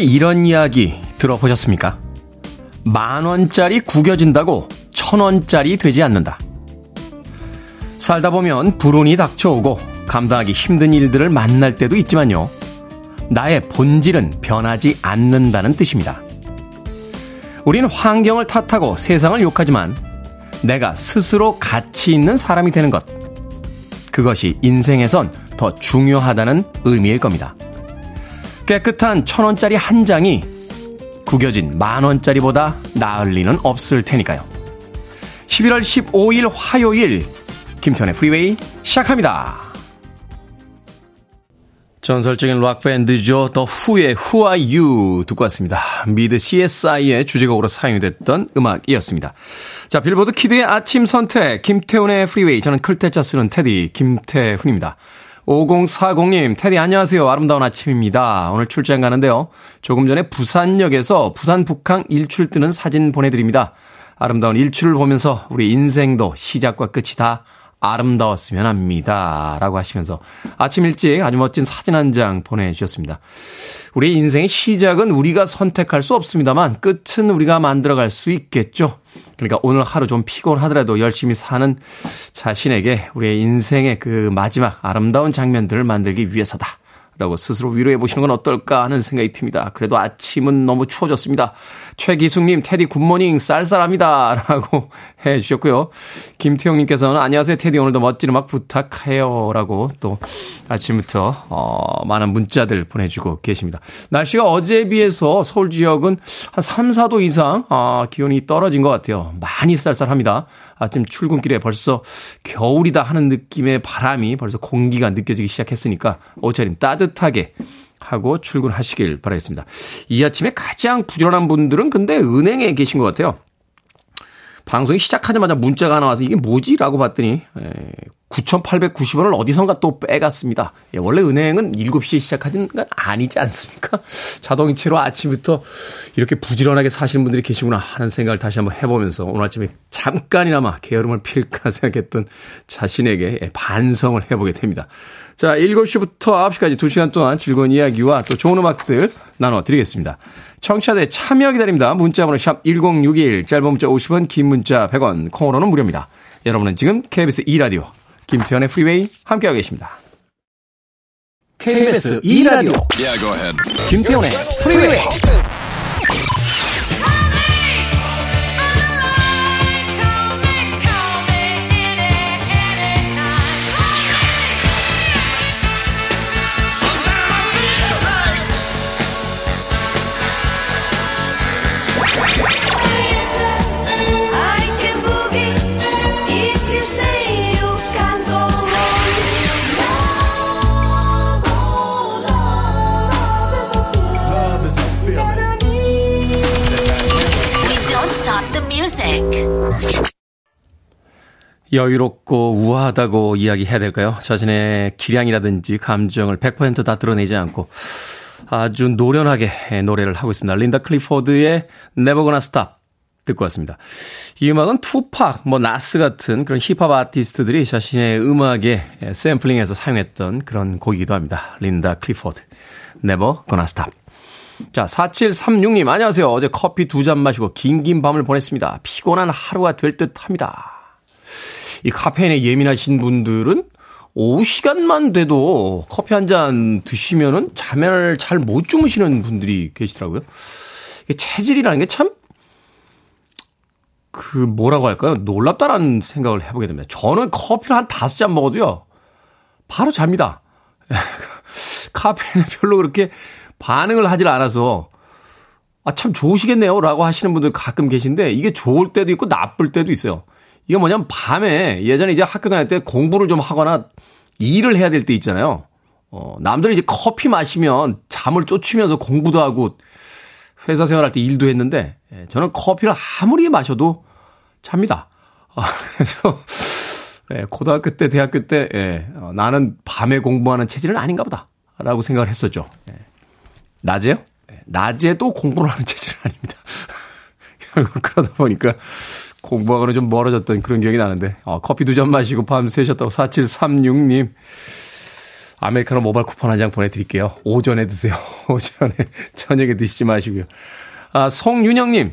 혹시 이런 이야기 들어보셨습니까? 만 원짜리 구겨진다고 천 원짜리 되지 않는다. 살다 보면 불운이 닥쳐오고 감당하기 힘든 일들을 만날 때도 있지만요. 나의 본질은 변하지 않는다는 뜻입니다. 우리는 환경을 탓하고 세상을 욕하지만 내가 스스로 가치 있는 사람이 되는 것. 그것이 인생에선 더 중요하다는 의미일 겁니다. 깨끗한 천 원짜리 한 장이 구겨진 만 원짜리보다 나을 리는 없을 테니까요. 11월 15일 화요일 김태훈의 프리웨이 시작합니다. 전설적인 락밴드죠. The Who의 Who Are You 듣고 왔습니다. 미드 CSI의 주제곡으로 사용이 됐던 음악이었습니다. 자, 빌보드 kid의 아침 선택, 김태훈의 프리웨이. 저는 클 태 자 쓰는 태디, 김태훈입니다. 5040님, 테디 안녕하세요. 아름다운 아침입니다. 오늘 출장 가는데요. 조금 전에 부산역에서 부산 북항 일출 뜨는 사진 보내드립니다. 아름다운 일출을 보면서 우리 인생도 시작과 끝이 다 아름다웠으면 합니다. 라고 하시면서 아침 일찍 아주 멋진 사진 한 장 보내주셨습니다. 우리 인생의 시작은 우리가 선택할 수 없습니다만 끝은 우리가 만들어갈 수 있겠죠. 그러니까 오늘 하루 좀 피곤하더라도 열심히 사는 자신에게 우리의 인생의 그 마지막 아름다운 장면들을 만들기 위해서다. 라고 스스로 위로해 보시는 건 어떨까 하는 생각이 듭니다. 그래도 아침은 너무 추워졌습니다. 최기숙님, 테디 굿모닝 쌀쌀합니다. 라고 해 주셨고요. 김태형님께서는 안녕하세요. 테디 오늘도 멋진 음악 부탁해요. 라고 또 아침부터, 어, 많은 문자들 보내주고 계십니다. 날씨가 어제에 비해서 서울 지역은 한 3, 4도 이상, 어, 기온이 떨어진 것 같아요. 많이 쌀쌀합니다. 아침 출근길에 벌써 겨울이다 하는 느낌의 바람이 벌써 공기가 느껴지기 시작했으니까 옷차림 따뜻하게 하고 출근하시길 바라겠습니다. 이 아침에 가장 부지런한 분들은 근데 은행에 계신 것 같아요. 방송이 시작하자마자 문자가 하나 와서 이게 뭐지? 라고 봤더니 9,890원을 어디선가 또 빼갔습니다. 예, 원래 은행은 7시에 시작하는 건 아니지 않습니까? 자동이체로 아침부터 이렇게 부지런하게 사시는 분들이 계시구나 하는 생각을 다시 한번 해보면서 오늘 아침에 잠깐이나마 게으름을 필까 생각했던 자신에게 예, 반성을 해보게 됩니다. 자, 7시부터 9시까지 2시간 동안 즐거운 이야기와 또 좋은 음악들 나눠드리겠습니다. 청취자들 참여 기다립니다. 문자번호 샵 1061, 짧은 문자 50원, 긴 문자 100원, 콩으로는 무료입니다. 여러분은 지금 KBS 2라디오 김태현의 프리웨이 함께하고 계십니다. KBS 2라디오 yeah, 김태현의 프리웨이 여유롭고 우아하다고 이야기해야 될까요? 자신의 기량이라든지 감정을 100%다 드러내지 않고 아주 노련하게 노래를 하고 있습니다. 린다 클리포드의 Never Gonna Stop 듣고 왔습니다. 이 음악은 투팍, 뭐 나스 같은 그런 힙합 아티스트들이 자신의 음악에 샘플링해서 사용했던 그런 곡이기도 합니다. 린다 클리포드, Never Gonna Stop. 자, 4736님, 안녕하세요. 어제 커피 두 잔 마시고 긴 긴 밤을 보냈습니다. 피곤한 하루가 될 듯 합니다. 이 카페인에 예민하신 분들은 오후 시간만 돼도 커피 한 잔 드시면은 잠을 잘 못 주무시는 분들이 계시더라고요. 이게 체질이라는 게 참, 그, 뭐라고 할까요? 놀랍다라는 생각을 해보게 됩니다. 저는 커피를 한 다섯 잔 먹어도요, 바로 잡니다. 카페인에 별로 그렇게 반응을 하질 않아서, 아, 참 좋으시겠네요. 라고 하시는 분들 가끔 계신데, 이게 좋을 때도 있고 나쁠 때도 있어요. 이게 뭐냐면 밤에 예전에 이제 학교 다닐 때 공부를 좀 하거나 일을 해야 될 때 있잖아요. 어, 남들이 이제 커피 마시면 잠을 쫓으면서 공부도 하고 회사 생활할 때 일도 했는데 예, 저는 커피를 아무리 마셔도 잡니다. 어, 그래서 예, 고등학교 때, 대학교 때 예, 어, 나는 밤에 공부하는 체질은 아닌가 보다라고 생각을 했었죠. 예. 낮에요? 예, 낮에도 공부를 하는 체질은 아닙니다. 결국 그러다 보니까 공부하고는 좀 멀어졌던 그런 기억이 나는데, 어, 커피 두 잔 마시고 밤 새셨다고 4736님. 아메리카노 모바일 쿠폰 한 장 보내드릴게요. 오전에 드세요. 오전에, 저녁에 드시지 마시고요. 아, 송윤영님.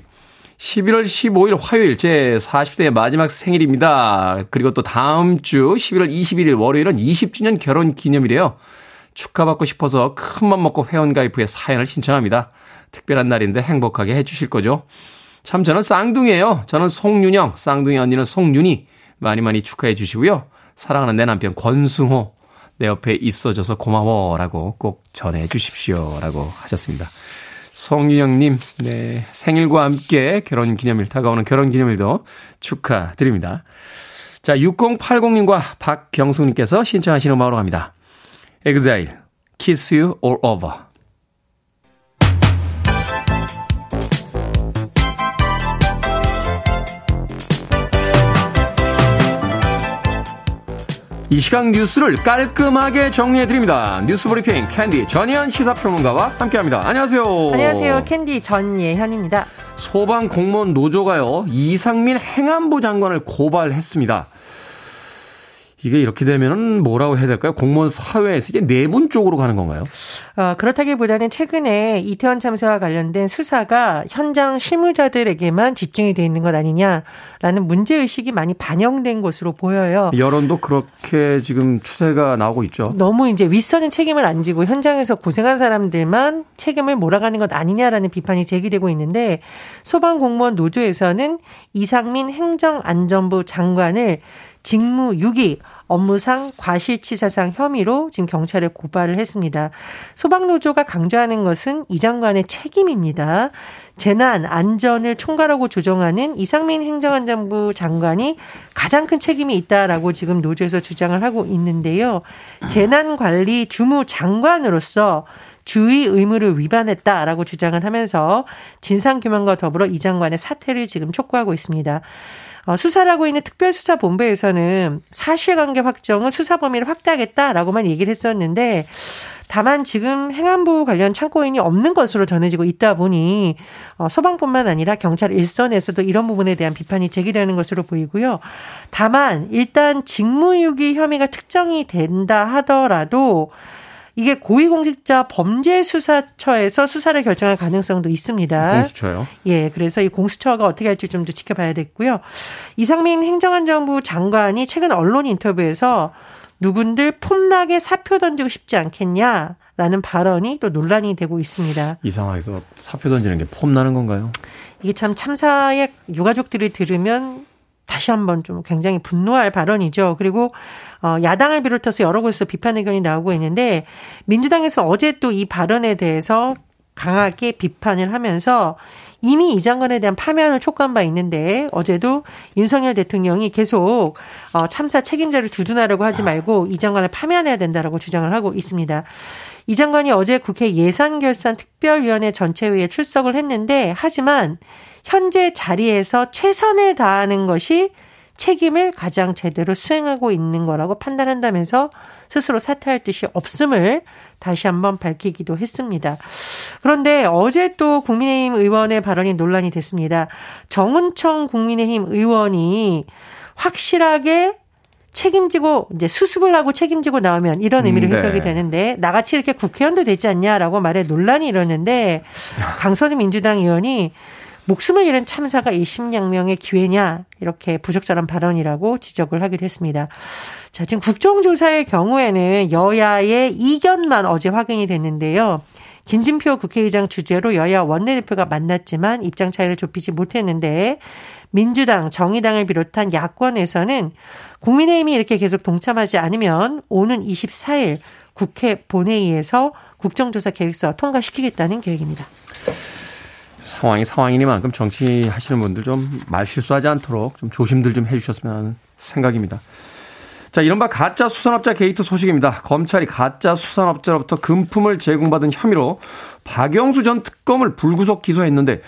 11월 15일 화요일 제 40대 마지막 생일입니다. 그리고 또 다음 주 11월 21일 월요일은 20주년 결혼 기념이래요. 축하받고 싶어서 큰 맘 먹고 회원가입 후에 사연을 신청합니다. 특별한 날인데 행복하게 해주실 거죠? 참 저는 쌍둥이에요. 저는 송윤영, 쌍둥이 언니는 송윤희. 많이 많이 축하해 주시고요. 사랑하는 내 남편 권승호 내 옆에 있어줘서 고마워라고 꼭 전해 주십시오. 라고 하셨습니다. 송유영님, 네. 생일과 함께 결혼 기념일, 다가오는 결혼 기념일도 축하드립니다. 자, 6080님과 박경숙님께서 신청하시는 음악으로 갑니다. Exile, Kiss You All Over. 이 시간 뉴스를 깔끔하게 정리해드립니다. 뉴스 브리핑 캔디 전예현 시사평론가와 함께합니다. 안녕하세요. 안녕하세요. 캔디 전예현입니다. 소방 공무원 노조가요. 이상민 행안부 장관을 고발했습니다. 이게 이렇게 되면은 뭐라고 해야 될까요? 공무원 사회에서 이제 내분 쪽으로 가는 건가요? 어, 그렇다기보다는 최근에 이태원 참사와 관련된 수사가 현장 실무자들에게만 집중이 돼 있는 것 아니냐라는 문제 의식이 많이 반영된 것으로 보여요. 여론도 그렇게 지금 추세가 나오고 있죠. 너무 이제 윗선은 책임을 안 지고 현장에서 고생한 사람들만 책임을 몰아가는 것 아니냐라는 비판이 제기되고 있는데 소방 공무원 노조에서는 이상민 행정안전부 장관을 직무 유기, 업무상 과실치사상 혐의로 지금 경찰에 고발을 했습니다. 소방노조가 강조하는 것은 이 장관의 책임입니다. 재난 안전을 총괄하고 조정하는 이상민 행정안전부 장관이 가장 큰 책임이 있다라고 지금 노조에서 주장을 하고 있는데요. 재난 관리 주무 장관으로서 주의 의무를 위반했다라고 주장을 하면서 진상규명과 더불어 이 장관의 사퇴를 지금 촉구하고 있습니다. 어, 수사를 하고 있는 특별수사본부에서는 사실관계 확정은 수사 범위를 확대하겠다라고만 얘기를 했었는데 다만 지금 행안부 관련 참고인이 없는 것으로 전해지고 있다 보니 어, 소방뿐만 아니라 경찰 일선에서도 이런 부분에 대한 비판이 제기되는 것으로 보이고요. 다만 일단 직무유기 혐의가 특정이 된다 하더라도 이게 고위공직자 범죄수사처에서 수사를 결정할 가능성도 있습니다. 공수처요? 예, 그래서 이 공수처가 어떻게 할지 좀 더 지켜봐야 되겠고요. 이상민 행정안전부 장관이 최근 언론 인터뷰에서 누군들 폼나게 사표 던지고 싶지 않겠냐. 라는 발언이 또 논란이 되고 있습니다. 이 상황에서 사표 던지는 게 폼나는 건가요? 이게 참 참사의 유가족들이 들으면 다시 한번 좀 굉장히 분노할 발언이죠. 그리고 어 야당을 비롯해서 여러 곳에서 비판 의견이 나오고 있는데 민주당에서 어제 또 이 발언에 대해서 강하게 비판을 하면서 이미 이 장관에 대한 파면을 촉구한 바 있는데 어제도 윤석열 대통령이 계속 어 참사 책임자를 두둔하려고 하지 말고 이 장관을 파면해야 된다라고 주장을 하고 있습니다. 이 장관이 어제 국회 예산결산 특별위원회 전체회의에 출석을 했는데 하지만 현재 자리에서 최선을 다하는 것이 책임을 가장 제대로 수행하고 있는 거라고 판단한다면서 스스로 사퇴할 뜻이 없음을 다시 한번 밝히기도 했습니다. 그런데 어제 또 국민의힘 의원의 발언이 논란이 됐습니다. 정은청 국민의힘 의원이 확실하게 책임지고 이제 수습을 하고 책임지고 나오면 이런 의미로 음, 네. 해석이 되는데 나같이 이렇게 국회의원도 되지 않냐라고 말해 논란이 일었는데 강선우 민주당 의원이 목숨을 잃은 참사가 이 심양명의 기회냐 이렇게 부적절한 발언이라고 지적을 하기도 했습니다. 자, 지금 국정조사의 경우에는 여야의 이견만 어제 확인이 됐는데요. 김진표 국회의장 주재로 여야 원내대표가 만났지만 입장 차이를 좁히지 못했는데 민주당, 정의당을 비롯한 야권에서는 국민의힘이 이렇게 계속 동참하지 않으면 오는 24일 국회 본회의에서 국정조사 계획서 통과시키겠다는 계획입니다. 상황이 상황이니만큼 정치하시는 분들 좀 말 실수하지 않도록 좀 조심들 좀 해주셨으면 하는 생각입니다. 자, 이른바 가짜 수산업자 게이트 소식입니다. 검찰이 가짜 수산업자로부터 금품을 제공받은 혐의로 박영수 전 특검을 불구속 기소했는데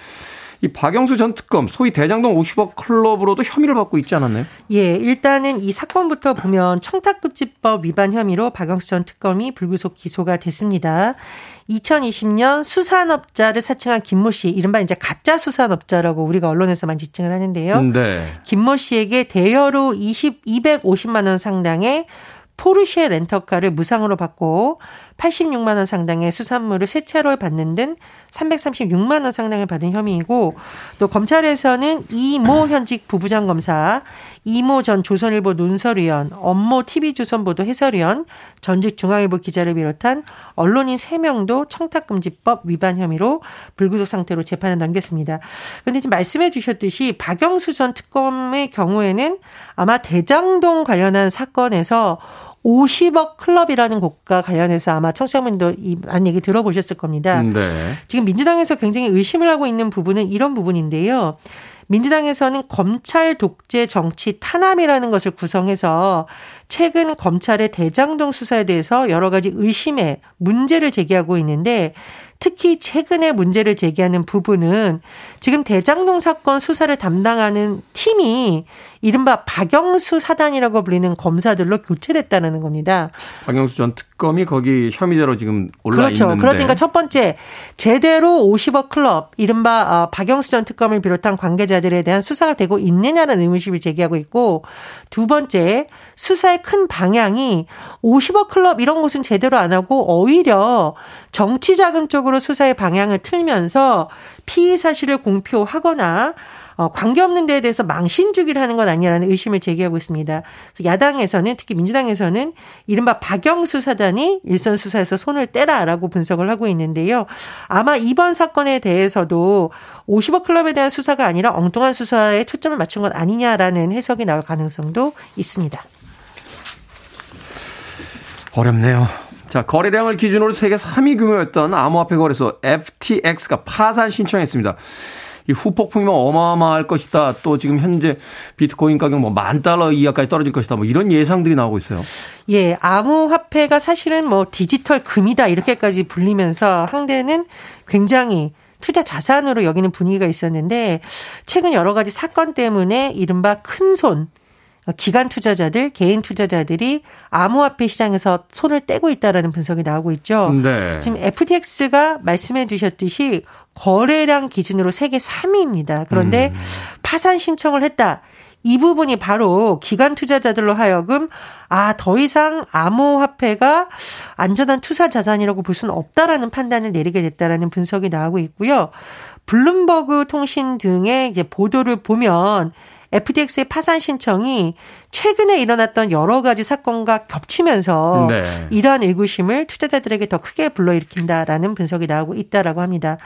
이 박영수 전 특검 소위 대장동 50억 클럽으로도 혐의를 받고 있지 않았나요? 예, 일단은 이 사건부터 보면 청탁금지법 위반 혐의로 박영수 전 특검이 불구속 기소가 됐습니다. 2020년 수산업자를 사칭한 김모 씨, 이른바 이제 가짜 수산업자라고 우리가 언론에서만 지칭을 하는데요. 네. 김모 씨에게 대여로 20, 250만 원 상당의 포르쉐 렌터카를 무상으로 받고 86만 원 상당의 수산물을 세 차로 받는 등 336만 원 상당을 받은 혐의이고 또 검찰에서는 이모 현직 부부장 검사, 이모 전 조선일보 논설위원, 업모 TV조선 보도 해설위원, 전직 중앙일보 기자를 비롯한 언론인 3명도 청탁금지법 위반 혐의로 불구속 상태로 재판을 넘겼습니다. 그런데 지금 말씀해 주셨듯이 박영수 전 특검의 경우에는 아마 대장동 관련한 사건에서 50억 클럽이라는 곡과 관련해서 아마 청취자분도 이안 얘기 들어보셨을 겁니다. 네. 지금 민주당에서 굉장히 의심을 하고 있는 부분은 이런 부분인데요. 민주당에서는 검찰 독재 정치 탄압이라는 것을 구성해서 최근 검찰의 대장동 수사에 대해서 여러 가지 의심의 문제를 제기하고 있는데 특히 최근에 문제를 제기하는 부분은 지금 대장동 사건 수사를 담당하는 팀이 이른바 박영수 사단이라고 불리는 검사들로 교체됐다는 겁니다. 박영수 전 특검이 거기 혐의자로 지금 올라 그렇죠. 있는데. 그러니까 첫 번째 제대로 50억 클럽 이른바 어, 박영수 전 특검을 비롯한 관계자들에 대한 수사가 되고 있느냐는 의문심을 제기하고 있고 두 번째 수사의 큰 방향이 50억 클럽 이런 곳은 제대로 안 하고 오히려 정치 자금 쪽으로 수사의 방향을 틀면서 피의 사실을 공표하거나 어, 관계없는 데에 대해서 망신 주기를 하는 것 아니냐라는 의심을 제기하고 있습니다. 야당에서는 특히 민주당에서는 이른바 박영수 사단이 일선 수사에서 손을 떼라라고 분석을 하고 있는데요. 아마 이번 사건에 대해서도 50억 클럽에 대한 수사가 아니라 엉뚱한 수사에 초점을 맞춘 것 아니냐라는 해석이 나올 가능성도 있습니다. 어렵네요. 자, 거래량을 기준으로 세계 3위 규모였던 암호화폐 거래소 FTX가 파산 신청했습니다. 이 후폭풍이면 어마어마할 것이다. 또 지금 현재 비트코인 가격 뭐 만 달러 이하까지 떨어질 것이다. 뭐 이런 예상들이 나오고 있어요. 예, 암호화폐가 사실은 뭐 디지털 금이다 이렇게까지 불리면서 한대는 굉장히 투자 자산으로 여기는 분위기가 있었는데 최근 여러 가지 사건 때문에 이른바 큰 손, 기관 투자자들, 개인 투자자들이 암호화폐 시장에서 손을 떼고 있다라는 분석이 나오고 있죠. 네. 지금 FTX가 말씀해 주셨듯이 거래량 기준으로 세계 3위입니다. 그런데 음. 파산 신청을 했다. 이 부분이 바로 기관 투자자들로 하여금 아, 더 이상 암호화폐가 안전한 투자 자산이라고 볼 수는 없다라는 판단을 내리게 됐다라는 분석이 나오고 있고요. 블룸버그 통신 등의 이제 보도를 보면 FTX의 파산 신청이 최근에 일어났던 여러 가지 사건과 겹치면서 네. 이러한 의구심을 투자자들에게 더 크게 불러일으킨다라는 분석이 나오고 있다라고 합니다.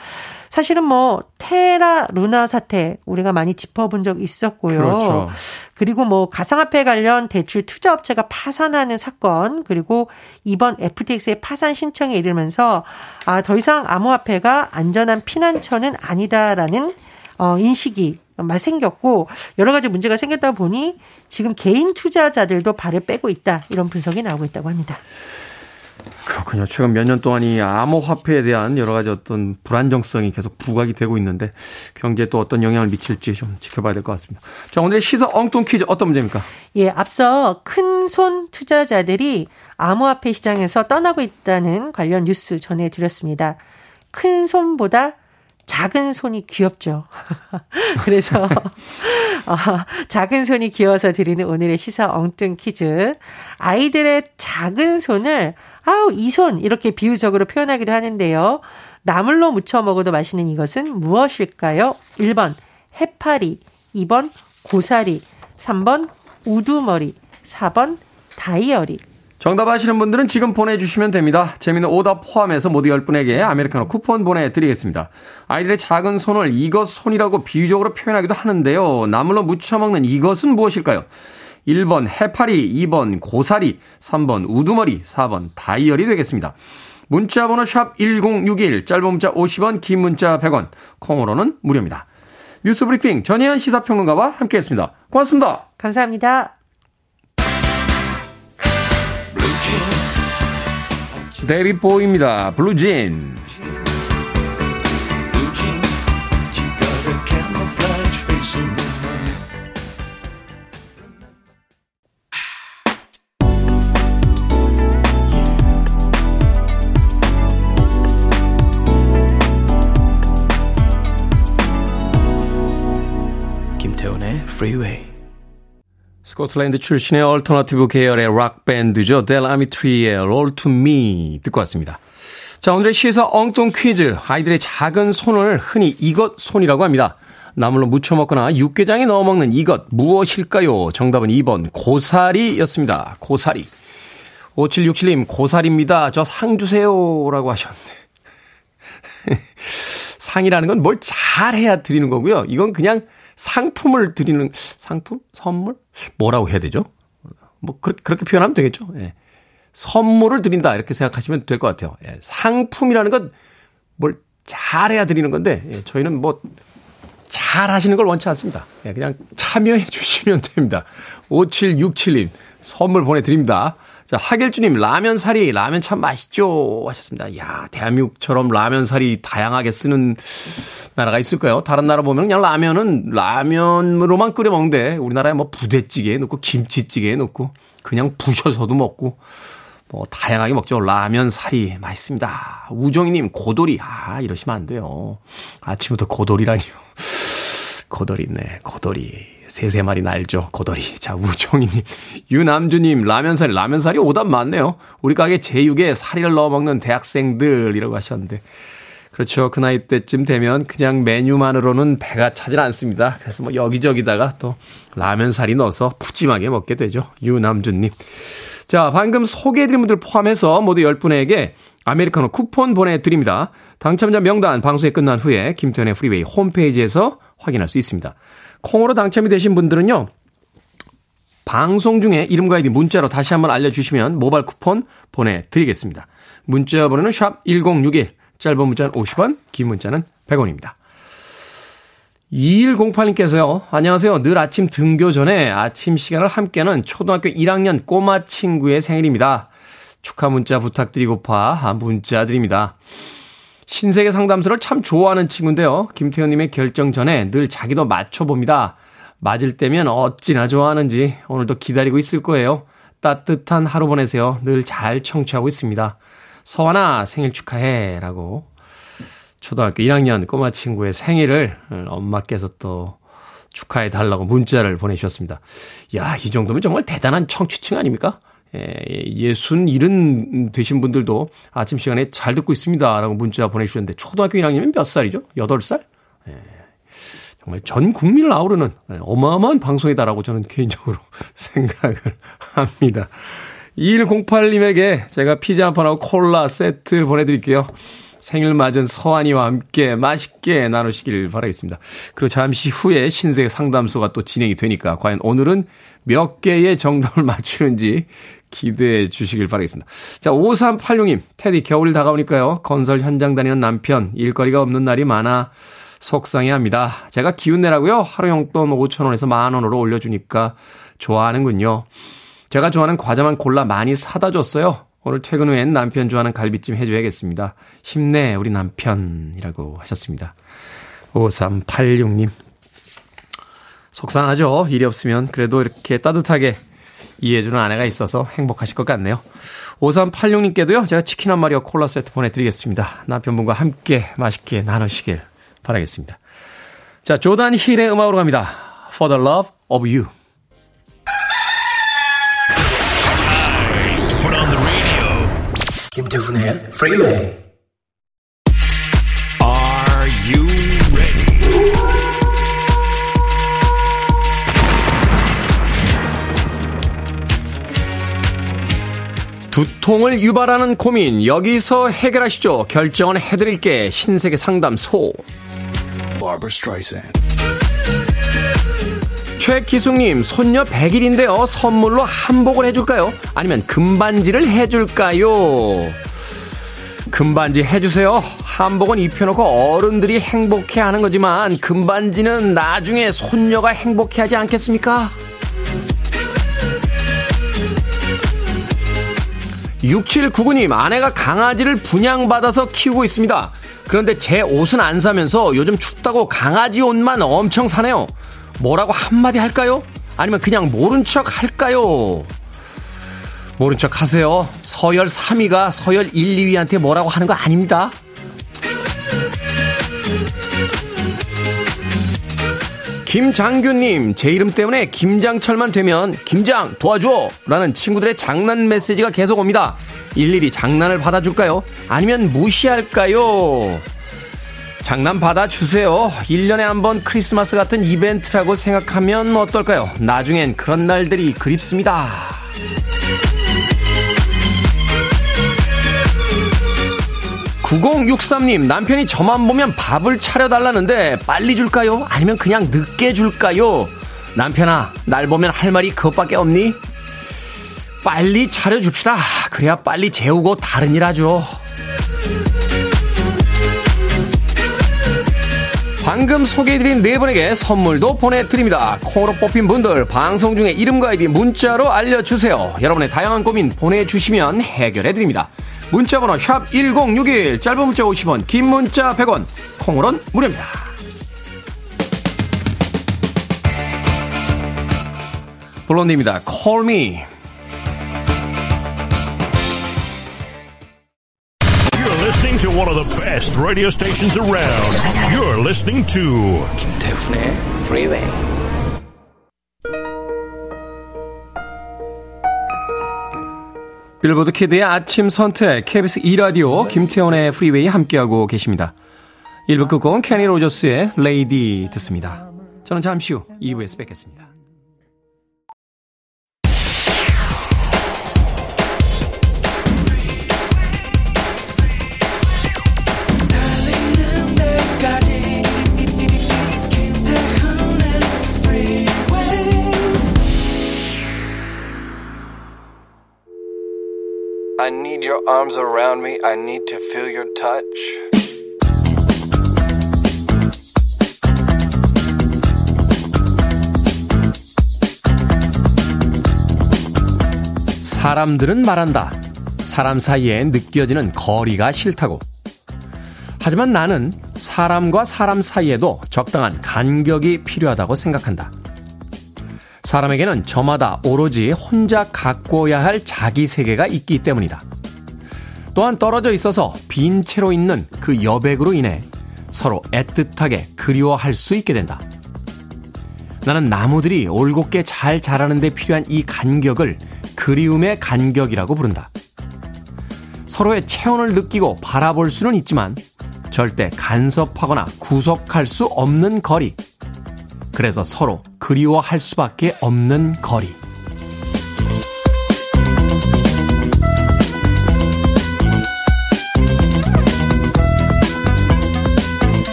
사실은 뭐 테라 루나 사태 우리가 많이 짚어본 적 있었고요. 그렇죠. 그리고 뭐 가상화폐 관련 대출 투자 업체가 파산하는 사건 그리고 이번 FTX의 파산 신청에 이르면서 아 더 이상 암호화폐가 안전한 피난처는 아니다라는 어 인식이 말 생겼고 여러 가지 문제가 생겼다 보니 지금 개인 투자자들도 발을 빼고 있다 이런 분석이 나오고 있다고 합니다. 그렇군요. 최근 몇 년 동안 이 암호화폐에 대한 여러 가지 어떤 불안정성이 계속 부각이 되고 있는데 경제에 또 어떤 영향을 미칠지 좀 지켜봐야 될 것 같습니다. 자, 오늘의 시사 엉뚱 퀴즈 어떤 문제입니까? 예, 앞서 큰 손 투자자들이 암호화폐 시장에서 떠나고 있다는 관련 뉴스 전해드렸습니다. 큰 손보다 작은 손이 귀엽죠. 그래서 어, 작은 손이 귀여워서 드리는 오늘의 시사 엉뚱 퀴즈. 아이들의 작은 손을 아우 이 손 이렇게 비유적으로 표현하기도 하는데요. 나물로 무쳐 먹어도 맛있는 이것은 무엇일까요? 1번 해파리, 2번 고사리, 3번 우두머리, 4번 다이어리. 정답 아시는 분들은 지금 보내주시면 됩니다. 재미는 오답 포함해서 모두 10분에게 아메리카노 쿠폰 보내드리겠습니다. 아이들의 작은 손을 이것 손이라고 비유적으로 표현하기도 하는데요. 나물로 무쳐 먹는 이것은 무엇일까요? 1번 해파리, 2번 고사리, 3번 우두머리, 4번 다이어리 되겠습니다. 문자 번호 샵 1061, 짧은 문자 50원, 긴 문자 100원, 콩으로는 무료입니다. 뉴스 브리핑 전혜연 시사평론가와 함께했습니다. 고맙습니다. 감사합니다. 데이비 보입니다. 블루진. 김태훈의 Freeway. 스코틀랜드 출신의 얼터너티브 계열의 락 밴드죠. 델 아미트리의 Roll to Me 듣고 왔습니다. 자, 오늘의 시에서 엉뚱 퀴즈. 아이들의 작은 손을 흔히 이것 손이라고 합니다. 나물로 무쳐 먹거나 육개장에 넣어 먹는 이것 무엇일까요? 정답은 2번 고사리였습니다. 고사리. 5767님 고사리입니다. 저 상 주세요라고 하셨는데. 상이라는 건 뭘 잘해야 드리는 거고요. 이건 그냥 상품을 드리는 상품? 선물? 뭐라고 해야 되죠? 뭐 그렇게, 그렇게 표현하면 되겠죠. 예. 선물을 드린다 이렇게 생각하시면 될 것 같아요. 예. 상품이라는 건 뭘 잘해야 드리는 건데 예. 저희는 뭐 잘하시는 걸 원치 않습니다. 예. 그냥 참여해 주시면 됩니다. 5767님 선물 보내드립니다. 자, 하길주님, 라면 사리, 라면 참 맛있죠? 하셨습니다. 야 대한민국처럼 라면 사리 다양하게 쓰는 나라가 있을까요? 다른 나라 보면 그냥 라면은 라면으로만 끓여 먹는데 우리나라에 뭐 부대찌개에 넣고 김치찌개에 넣고 그냥 부셔서도 먹고 뭐 다양하게 먹죠. 라면 사리 맛있습니다. 우정이님 고돌이 아 이러시면 안 돼요. 아침부터 고돌이라니요. 고돌이 있네 고돌이 세세 마리 날죠. 고돌이. 자, 우종이님. 유남주님, 라면사리. 라면사리 오답 맞네요. 우리 가게 제육에 사리를 넣어 먹는 대학생들이라고 하셨는데. 그렇죠. 그 나이 때쯤 되면 그냥 메뉴만으로는 배가 차질 않습니다. 그래서 뭐 여기저기다가 또 라면사리 넣어서 푸짐하게 먹게 되죠. 유남주님. 자, 방금 소개해드린 분들 포함해서 모두 10분에게 아메리카노 쿠폰 보내드립니다. 당첨자 명단 방송이 끝난 후에 김태훈의 프리웨이 홈페이지에서 확인할 수 있습니다. 콩으로 당첨이 되신 분들은요. 방송 중에 이름과 아이디 문자로 다시 한번 알려주시면 모바일 쿠폰 보내드리겠습니다. 문자 번호는 샵 1061, 짧은 문자는 50원, 긴 문자는 100원입니다. 2108님께서요, 안녕하세요. 늘 아침 등교 전에 아침 시간을 함께하는 초등학교 1학년 꼬마 친구의 생일입니다. 축하 문자 부탁드리고파 문자 드립니다. 신세계 상담소를 참 좋아하는 친구인데요. 김태현님의 결정 전에 늘 자기도 맞춰봅니다. 맞을 때면 어찌나 좋아하는지 오늘도 기다리고 있을 거예요. 따뜻한 하루 보내세요. 늘 잘 청취하고 있습니다. 서환아 생일 축하해 라고 초등학교 1학년 꼬마 친구의 생일을 엄마께서 또 축하해 달라고 문자를 보내주셨습니다. 야, 이 정도면 정말 대단한 청취층 아닙니까? 예순 일은 되신 분들도 아침 시간에 잘 듣고 있습니다. 라고 문자 보내주셨는데 초등학교 1학년이면 몇 살이죠? 8살? 예, 정말 전 국민을 아우르는 어마어마한 방송이다라고 저는 개인적으로 생각을 합니다. 2108님에게 제가 피자 한 판하고 콜라 세트 보내드릴게요. 생일 맞은 서한이와 함께 맛있게 나누시길 바라겠습니다. 그리고 잠시 후에 신세 상담소가 또 진행이 되니까 과연 오늘은 몇 개의 정답을 맞추는지 기대해 주시길 바라겠습니다. 자, 5386님, 테디 겨울 다가오니까요. 건설 현장 다니는 남편, 일거리가 없는 날이 많아 속상해 합니다. 제가 기운 내라고요. 하루 용돈 5천 원에서 만 원으로 올려주니까 좋아하는군요. 제가 좋아하는 과자만 골라 많이 사다 줬어요. 오늘 퇴근 후엔 남편 좋아하는 갈비찜 해줘야겠습니다. 힘내, 우리 남편이라고 하셨습니다. 5386님. 속상하죠? 일이 없으면 그래도 이렇게 따뜻하게 이해해주는 아내가 있어서 행복하실 것 같네요. 5386님께도요, 제가 치킨 한 마리와 콜라 세트 보내드리겠습니다. 남편분과 함께 맛있게 나누시길 바라겠습니다. 자, 조단 힐의 음악으로 갑니다. For the love of you. 김태훈의 프리웨이 두통을 유발하는 고민 여기서 해결하시죠. 결정은 해드릴게 신세계 상담소. 최기숙님 손녀 100일인데요. 선물로 한복을 해줄까요? 아니면 금반지를 해줄까요? 금반지 해주세요. 한복은 입혀놓고 어른들이 행복해하는 거지만 금반지는 나중에 손녀가 행복해하지 않겠습니까? 6799님, 아내가 강아지를 분양받아서 키우고 있습니다. 그런데 제 옷은 안 사면서 요즘 춥다고 강아지 옷만 엄청 사네요. 뭐라고 한마디 할까요? 아니면 그냥 모른 척 할까요? 모른 척 하세요. 서열 3위가 서열 1, 2위한테 뭐라고 하는 거 김장규님, 제 이름 때문에 김장철만 되면 김장 도와줘! 라는 친구들의 장난 메시지가 계속 옵니다. 일일이 장난을 받아줄까요? 아니면 무시할까요? 장난 받아주세요. 1년에 한 번 크리스마스 같은 이벤트라고 생각하면 어떨까요? 나중엔 그런 날들이 그립습니다. 9063님, 남편이 저만 보면 밥을 차려달라는데 빨리 줄까요? 아니면 그냥 늦게 줄까요? 남편아, 날 보면 할 말이 그것밖에 없니? 빨리 차려줍시다. 그래야 빨리 재우고 다른 일 하죠. 방금 소개해드린 네 분에게 선물도 보내드립니다. 콩으로 뽑힌 분들 방송 중에 이름과 아이디 문자로 알려주세요. 여러분의 다양한 고민 보내주시면 해결해드립니다. 문자번호 샵 1061, 짧은 문자 50원, 긴 문자 100원, 콩으론 무료입니다. 블론디입니다. Call me. You're listening to one of the best radio stations around. You're listening to 김태훈의 Freeway. 빌보드 kid의 아침 선택 KBS 2라디오 김태훈의 프리웨이 함께하고 계십니다. 1부 끝곡은 케니 로저스의 Lady 듣습니다. 저는 잠시 후 2부에서 뵙겠습니다. I need your arms around me. I need to feel your touch. 사람들은 말한다. 사람 사이에 느껴지는 거리가 싫다고. 하지만 나는 사람과 사람 사이에도 적당한 간격이 필요하다고 생각한다. 사람에게는 저마다 오로지 혼자 가꿔야 할 자기 세계가 있기 때문이다. 또한 떨어져 있어서 빈 채로 있는 그 여백으로 인해 서로 애틋하게 그리워할 수 있게 된다. 나는 나무들이 올곧게 잘 자라는 데 필요한 이 간격을 그리움의 간격이라고 부른다. 서로의 체온을 느끼고 바라볼 수는 있지만 절대 간섭하거나 구속할 수 없는 거리. 그래서 서로 그리워할 수밖에 없는 거리.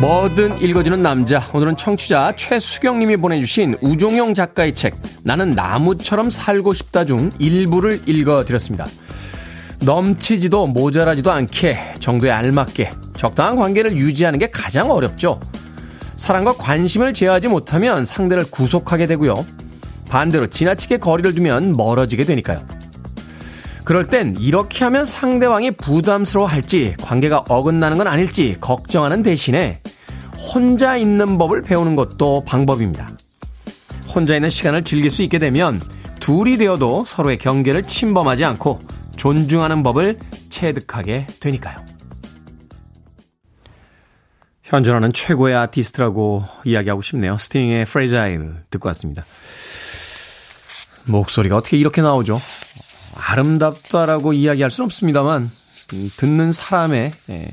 뭐든 읽어주는 남자. 오늘은 청취자 최수경님이 보내주신 우종용 작가의 책, 나는 나무처럼 살고 싶다 중 일부를 읽어드렸습니다. 넘치지도 모자라지도 않게 정도에 알맞게 적당한 관계를 유지하는 게 가장 어렵죠. 사랑과 관심을 제어하지 못하면 상대를 구속하게 되고요. 반대로 지나치게 거리를 두면 멀어지게 되니까요. 그럴 땐 이렇게 하면 상대방이 부담스러워 할지 관계가 어긋나는 건 아닐지 걱정하는 대신에 혼자 있는 법을 배우는 것도 방법입니다. 혼자 있는 시간을 즐길 수 있게 되면 둘이 되어도 서로의 경계를 침범하지 않고 존중하는 법을 체득하게 되니까요. 현존하는 최고의 아티스트라고 이야기하고 싶네요. 스팅의 Fragile 듣고 왔습니다. 목소리가 어떻게 이렇게 나오죠? 아름답다라고 이야기할 수는 없습니다만 음, 듣는 사람의 예,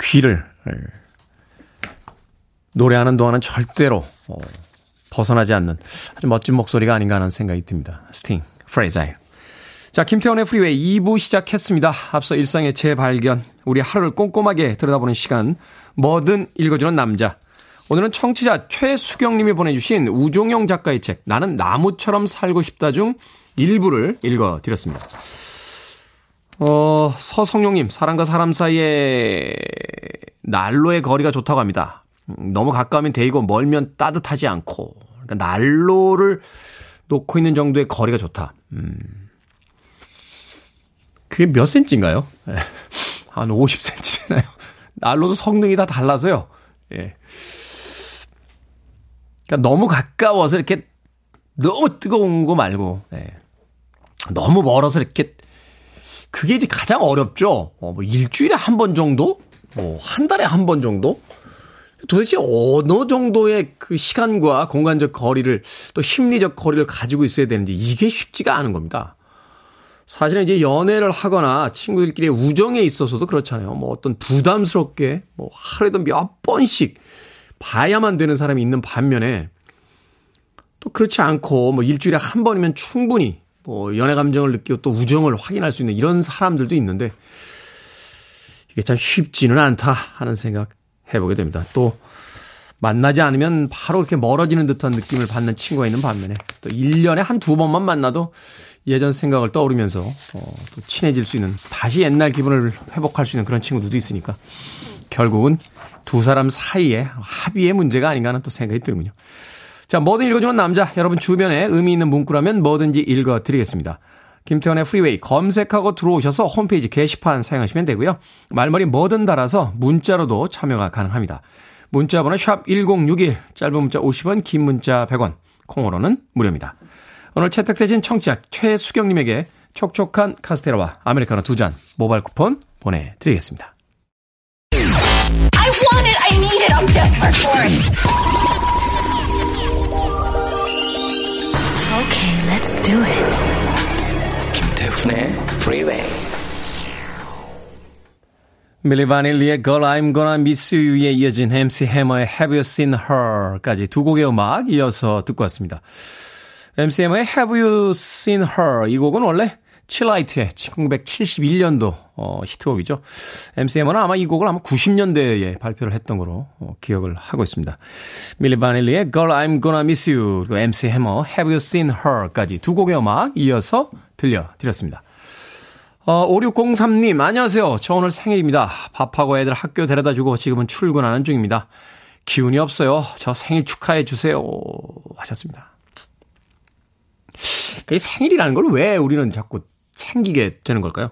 귀를 예, 노래하는 동안은 절대로 어, 벗어나지 않는 아주 멋진 목소리가 아닌가 하는 생각이 듭니다. 스팅. Fragile. 자, 김태훈의 프리웨이 2부 시작했습니다. 앞서 일상의 재발견, 우리 하루를 꼼꼼하게 들여다보는 시간, 뭐든 읽어주는 남자. 오늘은 청취자 최수경님이 보내주신 우종영 작가의 책, 나는 나무처럼 살고 싶다 중 일부를 읽어드렸습니다. 어, 서성용님, 사람과 사람 사이에 난로의 거리가 좋다고 합니다. 음, 너무 가까우면 데이고 멀면 따뜻하지 않고, 그러니까 난로를 놓고 있는 정도의 거리가 좋다. 음. 그게 몇 센치인가요? 예. 한 50cm 되나요? 난로도 성능이 다 달라서요. 예. 그러니까 너무 가까워서 이렇게 너무 뜨거운 거 말고, 예. 너무 멀어서 이렇게 그게 이제 가장 어렵죠. 어, 뭐 일주일에 한 번 정도? 뭐 한 달에 한 번 정도? 도대체 어느 정도의 그 시간과 공간적 거리를 또 심리적 거리를 가지고 있어야 되는지 이게 쉽지가 않은 겁니다. 사실은 이제 연애를 하거나 친구들끼리의 우정에 있어서도 그렇잖아요. 뭐 어떤 부담스럽게 뭐 하루에도 몇 번씩 봐야만 되는 사람이 있는 반면에 또 그렇지 않고 뭐 일주일에 한 번이면 충분히 뭐 연애 감정을 느끼고 또 우정을 확인할 수 있는 이런 사람들도 있는데 이게 참 쉽지는 않다 하는 생각 해보게 됩니다. 또 만나지 않으면 바로 이렇게 멀어지는 듯한 느낌을 받는 친구가 있는 반면에 또 1년에 한 두 번만 만나도 예전 생각을 떠오르면서 어, 또 친해질 수 있는 다시 옛날 기분을 회복할 수 있는 그런 친구들도 있으니까 결국은 두 사람 사이에 합의의 문제가 아닌가 하는 또 생각이 들군요. 자, 뭐든 읽어주는 남자. 여러분 주변에 의미 있는 문구라면 뭐든지 읽어드리겠습니다. 김태훈의 프리웨이 검색하고 들어오셔서 홈페이지 게시판 사용하시면 되고요. 말머리 뭐든 달아서 문자로도 참여가 가능합니다. 문자 번호 샵 1061, 짧은 문자 50원, 긴 문자 100원, 콩으로는 무료입니다. 오늘 채택되신 청취자 최수경님에게 촉촉한 카스테라와 아메리카노 두 잔 모바일 쿠폰 보내드리겠습니다. I want it, I need it, I'm desperate for it. Okay, let's do it. 김태훈의 Freeway. 밀리 바닐리의 Girl I'm Gonna Miss You에 이어진 MC 해머의 Have You Seen Her까지 두 곡의 음악 이어서 듣고 왔습니다. MCM의 Have You Seen Her 이 곡은 원래 칠라이트의 1971년도 어, 히트곡이죠. MCM은 아마 이 곡을 아마 90년대에 발표를 했던 거로 어, 기억을 하고 있습니다. 밀리 바닐리의 Girl I'm Gonna Miss You 그리고 MC 해머 Have You Seen Her까지 두 곡의 음악 이어서 들려드렸습니다. 어, 5603님 안녕하세요. 저 오늘 생일입니다. 밥하고 애들 학교 데려다주고 지금은 출근하는 중입니다. 기운이 없어요. 저 생일 축하해 주세요 하셨습니다. 그 생일이라는 걸 왜 우리는 자꾸 챙기게 되는 걸까요?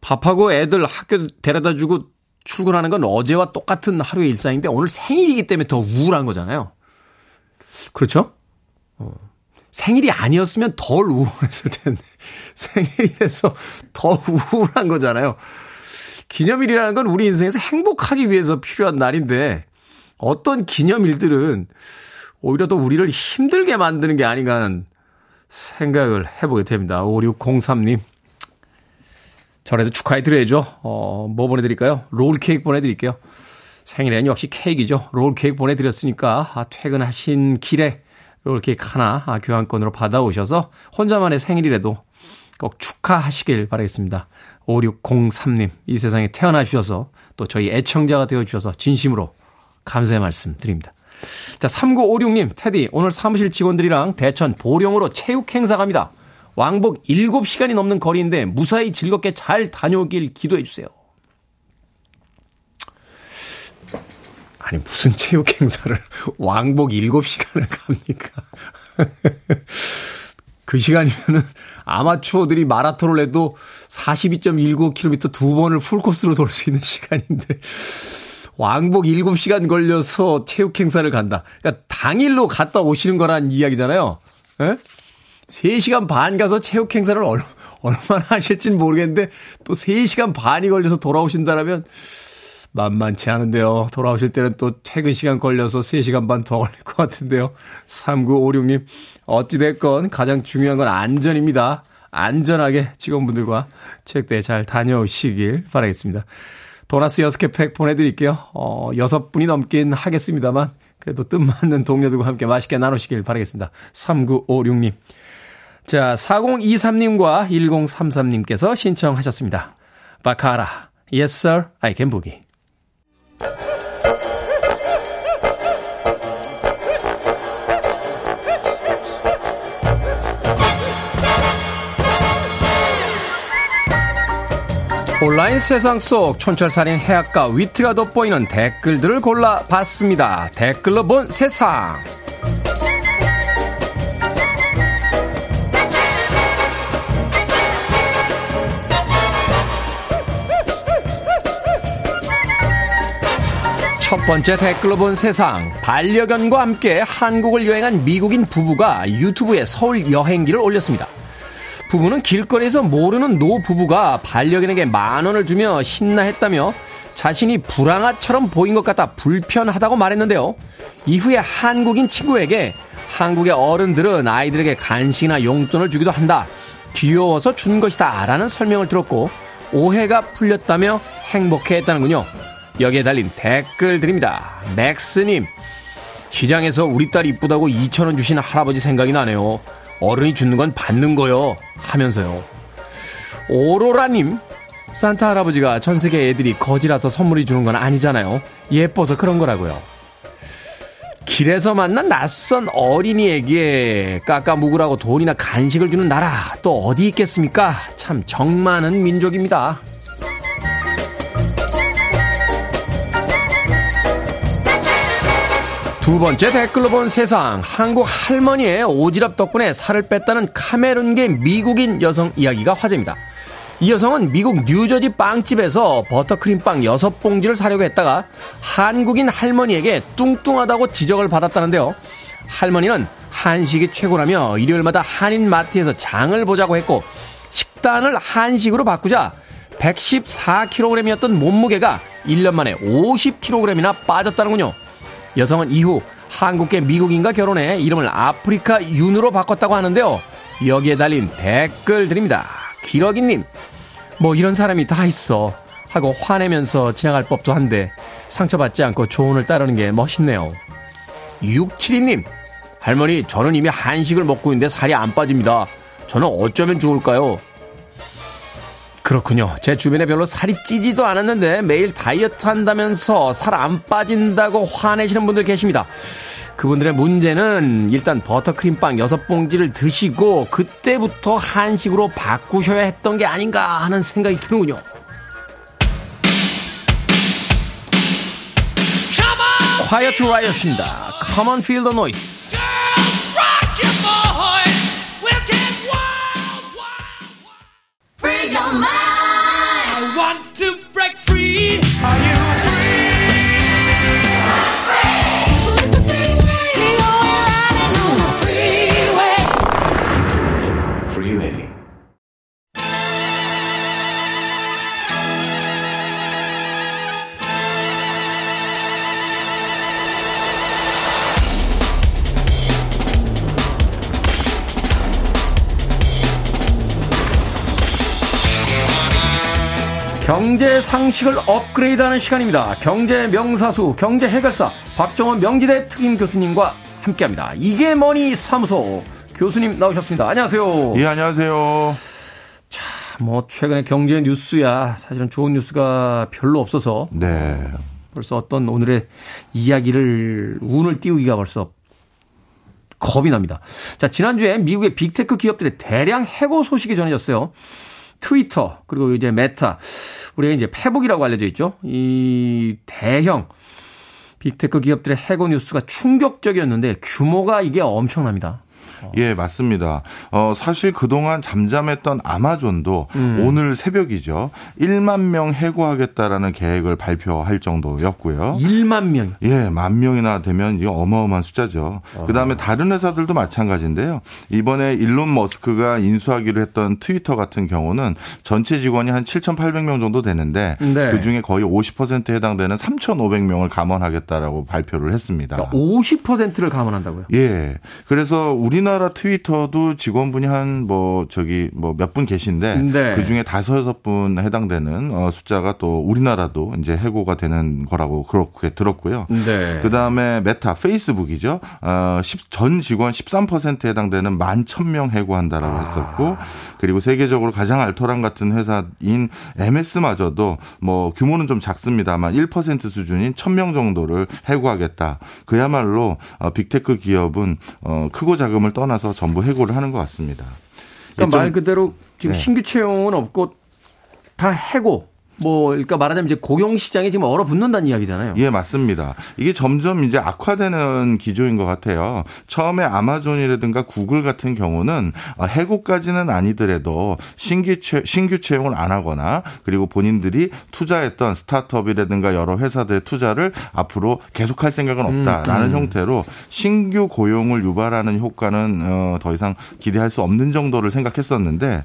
밥하고 애들 학교 데려다 주고 출근하는 건 어제와 똑같은 하루의 일상인데 오늘 생일이기 때문에 더 우울한 거잖아요. 그렇죠? 어. 생일이 아니었으면 덜 우울했을 텐데 생일이라서 더 우울한 거잖아요. 기념일이라는 건 우리 인생에서 행복하기 위해서 필요한 날인데 어떤 기념일들은 오히려 더 우리를 힘들게 만드는 게 아닌가 하는 생각을 해보게 됩니다. 5603님. 전에도 축하해 드려야죠. 어, 뭐 보내드릴까요? 롤 케이크 보내드릴게요. 생일엔 역시 케이크죠. 롤 케이크 보내드렸으니까, 아, 퇴근하신 길에 롤 케이크 하나 아, 교환권으로 받아오셔서 혼자만의 생일이라도 꼭 축하하시길 바라겠습니다. 5603님, 이 세상에 태어나 주셔서 또 저희 애청자가 되어 주셔서 진심으로 감사의 말씀 드립니다. 자, 3956님, 테디, 오늘 사무실 직원들이랑 대천 보령으로 체육 행사 갑니다. 왕복 7시간이 넘는 거리인데 무사히 즐겁게 잘 다녀오길 기도해 주세요. 아니, 무슨 체육 행사를 왕복 7시간을 갑니까? 그 시간이면은 아마추어들이 마라톤을 해도 42.19km 두 번을 풀코스로 돌 수 있는 시간인데 왕복 7시간 걸려서 체육 행사를 간다. 그러니까 당일로 갔다 오시는 거란 이야기잖아요. 예? 3시간 반 가서 체육 행사를 얼, 얼마나 하실지는 모르겠는데 또 3시간 반이 걸려서 돌아오신다라면 만만치 않은데요. 돌아오실 때는 또 퇴근 시간 걸려서 3시간 반 더 걸릴 것 같은데요. 3956님, 어찌됐건 가장 중요한 건 안전입니다. 안전하게 직원분들과 체육대회 잘 다녀오시길 바라겠습니다. 도나스 6개 팩 보내드릴게요. 어, 6분이 넘긴 하겠습니다만, 그래도 뜻맞는 동료들과 함께 맛있게 나누시길 바라겠습니다. 3956님. 자, 4023님과 1033님께서 신청하셨습니다. 바카라. Yes, sir. I can boogie. 온라인 세상 속 촌철살인 해악과 위트가 돋보이는 댓글들을 골라봤습니다. 댓글로 본 세상. 첫 번째 댓글로 본 세상. 반려견과 함께 한국을 여행한 미국인 부부가 유튜브에 서울 여행기를 올렸습니다. 부부는 길거리에서 모르는 노 부부가 반려견에게 만 원을 주며 신나 했다며 자신이 불황아처럼 보인 것 같아 불편하다고 말했는데요. 이후에 한국인 친구에게 한국의 어른들은 아이들에게 간식이나 용돈을 주기도 한다. 귀여워서 준 것이다. 라는 설명을 들었고 오해가 풀렸다며 행복해 했다는군요. 여기에 달린 댓글 드립니다. 맥스님, 시장에서 우리 딸 이쁘다고 2천원 주신 할아버지 생각이 나네요. 어른이 주는 건 받는 거요. 하면서요. 오로라님, 산타 할아버지가 전 세계 애들이 거지라서 선물이 주는 건 아니잖아요. 예뻐서 그런 거라고요. 길에서 만난 낯선 어린이에게 깎아 묵으라고 돈이나 간식을 주는 나라 또 어디 있겠습니까? 참 정많은 민족입니다. 두 번째 댓글로 본 세상. 한국 할머니의 오지랖 덕분에 살을 뺐다는 카메룬계 미국인 여성 이야기가 화제입니다. 이 여성은 미국 뉴저지 빵집에서 버터크림 빵 6봉지를 사려고 했다가 한국인 할머니에게 뚱뚱하다고 지적을 받았다는데요. 할머니는 한식이 최고라며 일요일마다 한인 마트에서 장을 보자고 했고 식단을 한식으로 바꾸자 114kg이었던 몸무게가 1년 만에 50kg이나 빠졌다는군요. 여성은 이후 한국계 미국인과 결혼해 이름을 아프리카 윤으로 바꿨다고 하는데요. 여기에 달린 댓글 드립니다. 기러기님, 뭐 이런 사람이 다 있어. 하고 화내면서 지나갈 법도 한데 상처받지 않고 조언을 따르는 게 멋있네요. 672님, 할머니, 저는 이미 한식을 먹고 있는데 살이 안 빠집니다. 저는 어쩌면 좋을까요? 그렇군요. 제 주변에 별로 살이 찌지도 않았는데 매일 다이어트 한다면서 살 안 빠진다고 화내시는 분들 계십니다. 그분들의 문제는 일단 버터크림 빵 6봉지를 드시고 그때부터 한식으로 바꾸셔야 했던 게 아닌가 하는 생각이 드는군요. Come on feel the noise. Your mind. 경제 상식을 업그레이드하는 시간입니다. 경제 명사수, 경제 해결사 박정원 명지대 특임 교수님과 함께합니다. 이게 뭐니 사무소 교수님 나오셨습니다. 안녕하세요. 예, 안녕하세요. 뭐 최근에 경제 뉴스야 사실은 좋은 뉴스가 별로 없어서 네. 벌써 어떤 오늘의 이야기를 운을 띄우기가 벌써 겁이 납니다. 자, 지난주에 미국의 빅테크 기업들의 대량 해고 소식이 전해졌어요. 트위터, 그리고 이제 메타, 우리가 이제 페북이라고 알려져 있죠. 이 대형 빅테크 기업들의 해고 뉴스가 충격적이었는데 규모가 이게 엄청납니다. 예, 맞습니다. 어, 사실 그동안 잠잠했던 아마존도 음. 오늘 새벽이죠. 1만 명 해고하겠다라는 계획을 발표할 정도였고요. 1만 명. 예, 만 명이나 되면 이 어마어마한 숫자죠. 그 다음에 다른 회사들도 마찬가지인데요. 이번에 일론 머스크가 인수하기로 했던 트위터 같은 경우는 전체 직원이 한 7,800명 정도 되는데 네. 그 중에 거의 50%에 해당되는 3,500명을 감원하겠다라고 발표를 했습니다. 그러니까 50%를 감원한다고요. 예. 그래서 우리나라 트위터도 직원분이 한 뭐 저기 뭐 몇 분 계신데 네. 그 중에 다섯 여섯 분 해당되는 어 숫자가 또 우리나라도 이제 해고가 되는 거라고 그렇게 들었고요. 네. 그다음에 메타 페이스북이죠. 어, 10, 전 직원 13%에 해당되는 11,000명 해고한다라고 아. 했었고 그리고 세계적으로 가장 알토란 같은 회사인 MS마저도 뭐 규모는 좀 작습니다만 1% 수준인 1,000명 정도를 해고하겠다. 그야말로 어, 빅테크 기업은 어, 크고 작음을 떠 나서 전부 해고를 하는 것 같습니다. 그러니까 좀- 말 그대로 지금 네. 신규 채용은 없고 다 해고. 뭐 그러니까 말하자면 이제 고용 시장이 지금 얼어붙는다는 이야기잖아요. 예, 맞습니다. 이게 점점 이제 악화되는 기조인 것 같아요. 처음에 아마존이라든가 구글 같은 경우는 어, 해고까지는 아니더라도 신규 채, 신규 채용을 안 하거나 그리고 본인들이 투자했던 스타트업이라든가 여러 회사들의 투자를 앞으로 계속할 생각은 없다라는 음, 음. 형태로 신규 고용을 유발하는 효과는 어, 더 이상 기대할 수 없는 정도를 생각했었는데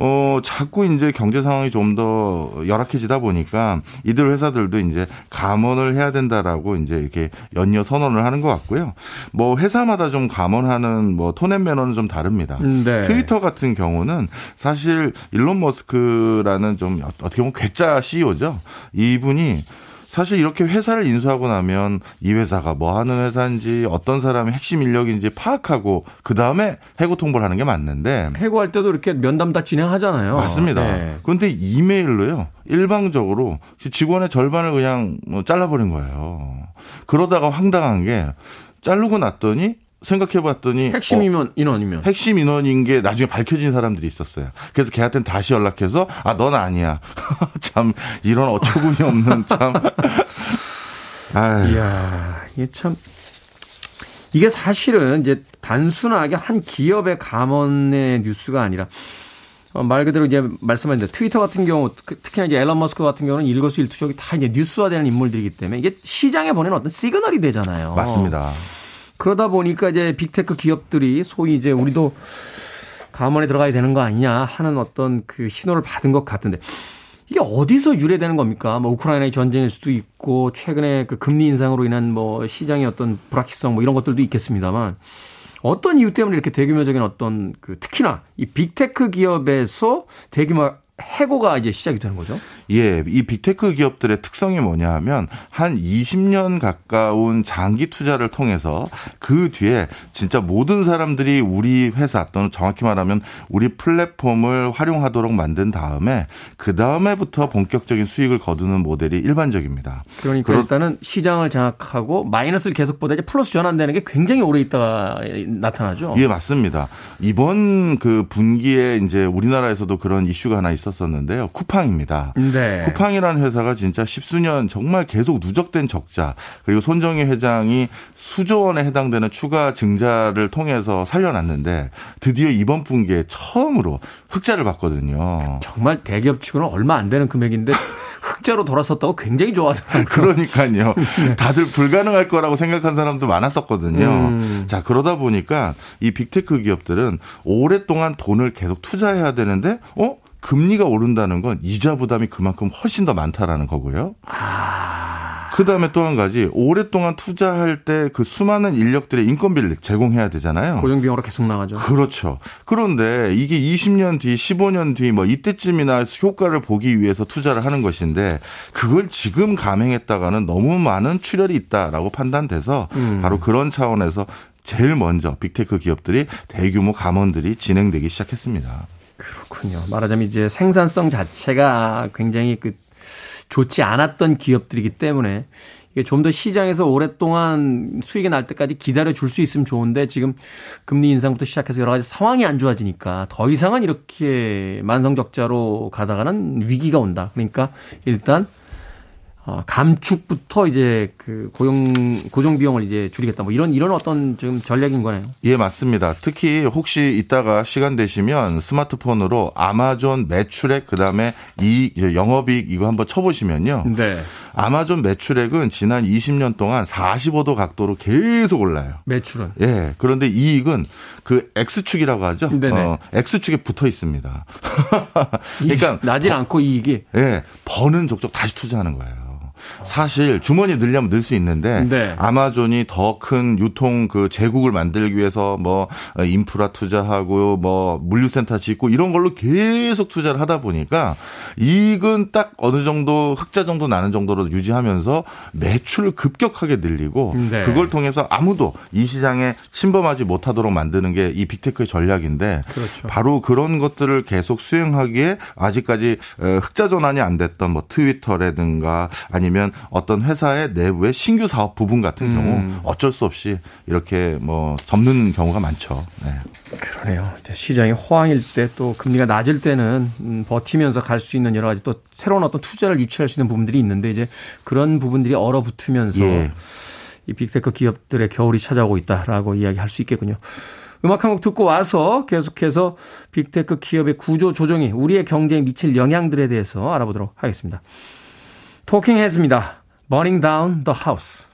어, 자꾸 이제 경제 상황이 좀 더 열악해지다 보니까 이들 회사들도 이제 감원을 해야 된다라고 이제 이렇게 연이어 선언을 하는 것 같고요. 뭐 회사마다 좀 감원하는 뭐 톤앤 매너는 좀 다릅니다. 음, 네. 트위터 같은 경우는 사실 일론 머스크라는 좀 어떻게 보면 괴짜 CEO죠. 이분이 사실 이렇게 회사를 인수하고 나면 이 회사가 뭐 하는 회사인지 어떤 사람의 핵심 인력인지 파악하고 그 다음에 해고 통보를 하는 게 맞는데 해고할 때도 이렇게 면담 다 진행하잖아요. 맞습니다. 네. 그런데 이메일로요 일방적으로 직원의 절반을 그냥 뭐 잘라버린 거예요. 그러다가 황당한 게 자르고 났더니 생각해봤더니 핵심 어, 인원, 인원이면. 핵심 인원인 게 나중에 밝혀진 사람들이 있었어요. 그래서 걔한테는 다시 연락해서 아 넌 아니야. 참 이런 어처구니 없는 참. 아유. 이야, 이게 참. 이게 사실은 이제 단순하게 한 기업의 감원의 뉴스가 아니라 어, 말 그대로 이제 말씀하셨는데 트위터 같은 경우 그- 특히나 이제 앨런 머스크 같은 경우는 일거수일투족이 다 이제 뉴스화되는 인물들이기 때문에 이게 시장에 보내는 어떤 시그널이 되잖아요. 맞습니다. 그러다 보니까 이제 빅테크 기업들이 소위 이제 우리도 감원에 들어가야 되는 거 아니냐 하는 어떤 그 신호를 받은 것 같은데 이게 어디서 유래되는 겁니까? 뭐 우크라이나의 전쟁일 수도 있고 최근에 그 금리 인상으로 인한 뭐 시장의 어떤 불확실성 뭐 이런 것들도 있겠습니다만 어떤 이유 때문에 이렇게 대규모적인 어떤 그 특히나 이 빅테크 기업에서 대규모 해고가 이제 시작이 되는 거죠. 예, 이 빅테크 기업들의 특성이 뭐냐 하면 한 20년 가까운 장기 투자를 통해서 그 뒤에 진짜 모든 사람들이 우리 회사 또는 정확히 말하면 우리 플랫폼을 활용하도록 만든 다음에 그 다음에부터 본격적인 수익을 거두는 모델이 일반적입니다. 그러니까 그렇- 일단은 시장을 장악하고 마이너스를 계속 보다 이제 플러스 전환되는 게 굉장히 오래 있다가 나타나죠. 예, 맞습니다. 이번 그 분기에 이제 우리나라에서도 그런 이슈가 하나 있었었는데요. 쿠팡입니다. 네. 쿠팡이라는 회사가 진짜 십수년 정말 계속 누적된 적자 그리고 손정희 회장이 수조 원에 해당되는 추가 증자를 통해서 살려놨는데 드디어 이번 분기에 처음으로 흑자를 봤거든요. 정말 대기업 치고는 얼마 안 되는 금액인데 흑자로 돌아섰다고 굉장히 좋아하더라고요. 그러니까요. 다들 불가능할 거라고 생각한 사람도 많았었거든요. 음. 자, 그러다 보니까 이 빅테크 기업들은 오랫동안 돈을 계속 투자해야 되는데, 어? 금리가 오른다는 건 이자 부담이 그만큼 훨씬 더 많다라는 거고요. 그 다음에 또 한 가지, 오랫동안 투자할 때 그 수많은 인력들의 인건비를 제공해야 되잖아요. 고정비용으로 계속 나가죠. 그렇죠. 그런데 이게 20년 뒤, 15년 뒤 뭐 이때쯤이나 효과를 보기 위해서 투자를 하는 것인데 그걸 지금 감행했다가는 너무 많은 출혈이 있다라고 판단돼서 음. 바로 그런 차원에서 제일 먼저 빅테크 기업들이 대규모 감원들이 진행되기 시작했습니다. 그렇군요. 말하자면 이제 생산성 자체가 굉장히 그 좋지 않았던 기업들이기 때문에 이게 좀 더 시장에서 오랫동안 수익이 날 때까지 기다려 줄 수 있으면 좋은데 지금 금리 인상부터 시작해서 여러 가지 상황이 안 좋아지니까 더 이상은 이렇게 만성 적자로 가다가는 위기가 온다. 그러니까 일단 어, 감축부터 이제 그 고용 고정 비용을 이제 줄이겠다. 뭐 이런 이런 어떤 지금 전략인 거네요. 예, 맞습니다. 특히 혹시 이따가 시간 되시면 스마트폰으로 아마존 매출액 그다음에 이 영업이익 이거 한번 쳐보시면요. 네. 아마존 매출액은 지난 20년 동안 45도 각도로 계속 올라요. 매출은 예. 그런데 이익은 그 X축이라고 하죠. 네네. 어, X축에 붙어 있습니다. 그러니까 그러니까 나질 않고 이익이 예, 버는 족족 다시 투자하는 거예요. 사실 주머니 늘려면 늘 수 있는데 네. 아마존이 더 큰 유통 그 제국을 만들기 위해서 뭐 인프라 투자하고 뭐 물류센터 짓고 이런 걸로 계속 투자를 하다 보니까 이익은 딱 어느 정도 흑자 정도 나는 정도로 유지하면서 매출을 급격하게 늘리고 네. 그걸 통해서 아무도 이 시장에 침범하지 못하도록 만드는 게 이 빅테크의 전략인데 그렇죠. 바로 그런 것들을 계속 수행하기에 아직까지 어, 흑자 전환이 안 됐던 뭐 트위터라든가 아니면 아니면 어떤 회사의 내부의 신규 사업 부분 같은 경우 음. 어쩔 수 없이 이렇게 뭐 접는 경우가 많죠. 네. 그러네요. 시장이 호황일 때 또 금리가 낮을 때는 음, 버티면서 갈 수 있는 여러 가지 또 새로운 어떤 투자를 유치할 수 있는 부분들이 있는데 이제 그런 부분들이 얼어붙으면서 예. 이 빅테크 기업들의 겨울이 찾아오고 있다라고 이야기할 수 있겠군요. 음악 한 곡 듣고 와서 계속해서 빅테크 기업의 구조 조정이 우리의 경제에 미칠 영향들에 대해서 알아보도록 하겠습니다. Talking Heads입니다. Burning Down the House.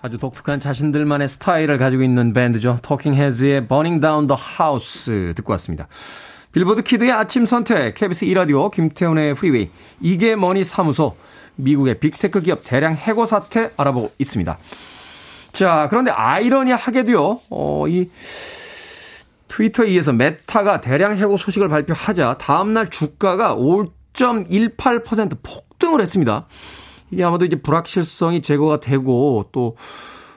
아주 독특한 자신들만의 스타일을 가지고 있는 밴드죠. Talking Heads의 Burning Down the House 듣고 왔습니다. 빌보드 키드의 아침 선택, KBS 2라디오, 김태훈의 프리웨이, 이게 머니 사무소, 미국의 빅테크 기업 대량 해고 사태 알아보고 있습니다. 자, 그런데 아이러니하게도요, 어, 이 트위터에 이어서 메타가 대량 해고 소식을 발표하자 다음날 주가가 5.18% 폭등을 했습니다. 이게 아마도 이제 불확실성이 제거가 되고 또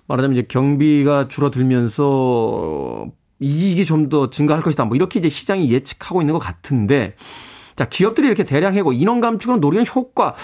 말하자면 이제 경비가 줄어들면서 이익이 좀 더 증가할 것이다. 뭐 이렇게 이제 시장이 예측하고 있는 것 같은데 자, 기업들이 이렇게 대량 해고 인원 감축을 노리는 효과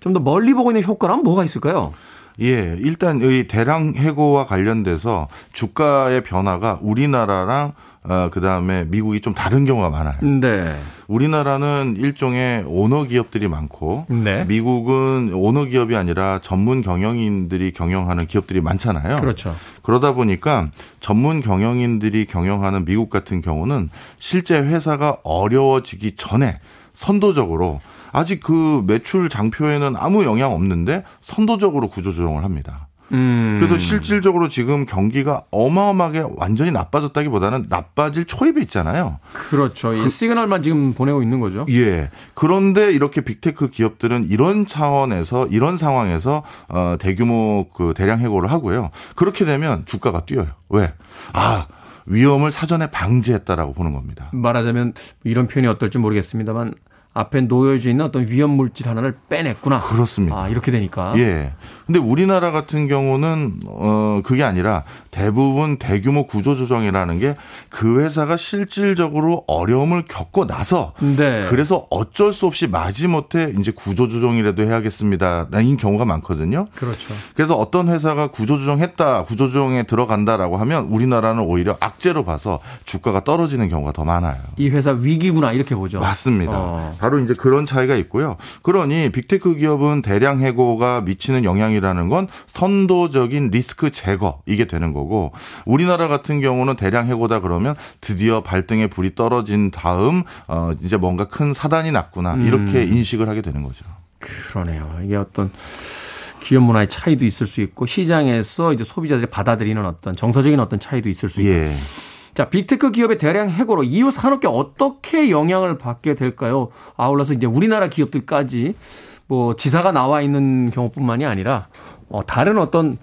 좀 더 멀리 보고 있는 효과란 뭐가 있을까요? 예, 일단 이 대량 해고와 관련돼서 주가의 변화가 우리나라랑 어, 그 다음에 미국이 좀 다른 경우가 많아요. 네. 우리나라는 일종의 오너 기업들이 많고 네. 미국은 오너 기업이 아니라 전문 경영인들이 경영하는 기업들이 많잖아요. 그렇죠. 그러다 보니까 전문 경영인들이 경영하는 미국 같은 경우는 실제 회사가 어려워지기 전에 선도적으로 아직 그 매출 장표에는 아무 영향 없는데 선도적으로 구조 조정을 합니다. 음. 그래서 실질적으로 지금 경기가 어마어마하게 완전히 나빠졌다기보다는 나빠질 초입에 있잖아요. 그렇죠. 이 시그널만 지금 보내고 있는 거죠. 예. 그런데 이렇게 빅테크 기업들은 이런 차원에서 이런 상황에서 어 대규모 그 대량 해고를 하고요. 그렇게 되면 주가가 뛰어요. 왜? 아, 위험을 사전에 방지했다라고 보는 겁니다. 말하자면 이런 표현이 어떨지 모르겠습니다만 앞에 놓여져 있는 어떤 위험 물질 하나를 빼냈구나. 그렇습니다. 아, 이렇게 되니까. 예. 근데 우리나라 같은 경우는 어 그게 아니라 대부분 대규모 구조 조정이라는 게 그 회사가 실질적으로 어려움을 겪고 나서 네. 그래서 어쩔 수 없이 마지못해 이제 구조 조정이라도 해야겠습니다라는 경우가 많거든요. 그렇죠. 그래서 어떤 회사가 구조조정했다, 구조조정에 들어간다라고 하면 우리나라는 오히려 악재로 봐서 주가가 떨어지는 경우가 더 많아요. 이 회사 위기구나 이렇게 보죠. 맞습니다. 어. 바로 이제 그런 차이가 있고요. 그러니 빅테크 기업은 대량 해고가 미치는 영향이라는 건 선도적인 리스크 제거 이게 되는 거고 우리나라 같은 경우는 대량 해고다 그러면 드디어 발등에 불이 떨어진 다음 어 이제 뭔가 큰 사단이 났구나 이렇게 음. 인식을 하게 되는 거죠. 그러네요. 이게 어떤 기업 문화의 차이도 있을 수 있고 시장에서 이제 소비자들이 받아들이는 어떤 정서적인 어떤 차이도 있을 수 있고. 예. 자, 빅테크 기업의 대량 해고로 이후 산업계 어떻게 영향을 받게 될까요? 아울러서 이제 우리나라 기업들까지 뭐 지사가 나와 있는 경우뿐만이 아니라 어, 다른 어떤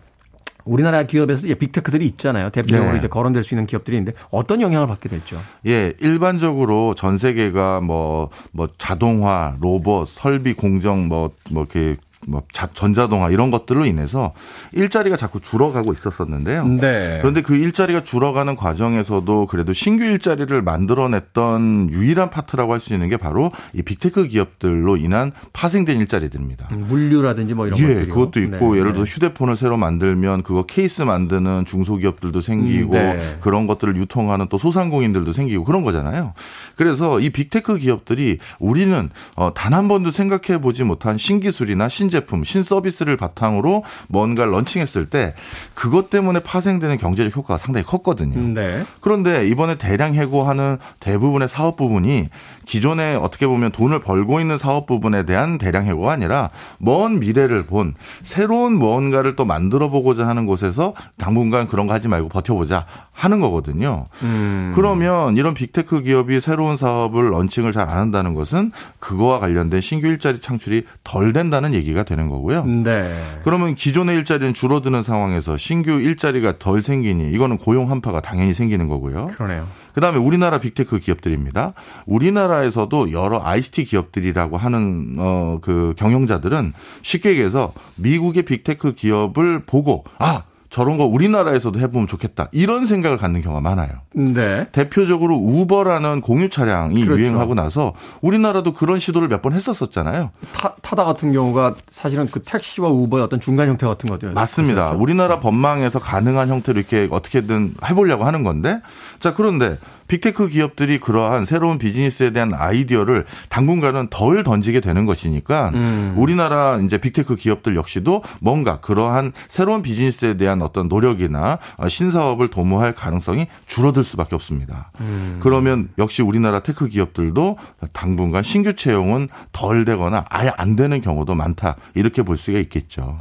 우리나라 기업에서 이제 빅테크들이 있잖아요. 대표적으로 네. 이제 거론될 수 있는 기업들이 있는데 어떤 영향을 받게 되죠? 예, 일반적으로 전 세계가 뭐, 뭐 자동화, 로봇, 설비 공정, 뭐, 뭐, 이렇게 뭐 자- 전자동화 이런 것들로 인해서 일자리가 자꾸 줄어가고 있었었는데요. 네. 그런데 그 일자리가 줄어가는 과정에서도 그래도 신규 일자리를 만들어냈던 유일한 파트라고 할 수 있는 게 바로 이 빅테크 기업들로 인한 파생된 일자리들입니다. 물류라든지 뭐 이런 예, 것들이 그것도 있고 네, 예를 네. 들어 휴대폰을 새로 만들면 그거 케이스 만드는 중소기업들도 생기고 음, 네. 그런 것들을 유통하는 또 소상공인들도 생기고 그런 거잖아요. 그래서 이 빅테크 기업들이 우리는 어, 단 한 번도 생각해 보지 못한 신기술이나 신제품, 신서비스를 바탕으로 뭔가를 런칭했을 때 그것 때문에 파생되는 경제적 효과가 상당히 컸거든요. 네. 그런데 이번에 대량 해고하는 대부분의 사업 부분이 기존에 어떻게 보면 돈을 벌고 있는 사업 부분에 대한 대량 해고가 아니라 먼 미래를 본 새로운 무언가를 또 만들어 보고자 하는 곳에서 당분간 그런 거 하지 말고 버텨보자 하는 거거든요. 음. 그러면 이런 빅테크 기업이 새로운 사업을 런칭을 잘 안 한다는 것은 그거와 관련된 신규 일자리 창출이 덜 된다는 얘기가 되는 거고요. 네. 그러면 기존의 일자리는 줄어드는 상황에서 신규 일자리가 덜 생기니 이거는 고용 한파가 당연히 생기는 거고요. 그러네요. 그다음에 우리나라 빅테크 기업들입니다. 우리나라에서도 여러 ICT 기업들이라고 하는 어 그 경영자들은 쉽게 얘기해서 미국의 빅테크 기업을 보고 아 저런 거 우리나라에서도 해보면 좋겠다. 이런 생각을 갖는 경우가 많아요. 네. 대표적으로 우버라는 공유 차량이 그렇죠. 유행하고 나서 우리나라도 그런 시도를 몇 번 했었었잖아요. 타, 타다 같은 경우가 사실은 그 택시와 우버의 어떤 중간 형태 같은 거죠. 맞습니다. 우리나라 법망에서 가능한 형태로 이렇게 어떻게든 해보려고 하는 건데, 자 그런데 빅테크 기업들이 그러한 새로운 비즈니스에 대한 아이디어를 당분간은 덜 던지게 되는 것이니까 우리나라 이제 빅테크 기업들 역시도 뭔가 그러한 새로운 비즈니스에 대한 어떤 노력이나 어, 신사업을 도모할 가능성이 줄어들 수밖에 없습니다. 그러면 역시 우리나라 테크 기업들도 당분간 신규 채용은 덜 되거나 아예 안 되는 경우도 많다 이렇게 볼 수가 있겠죠.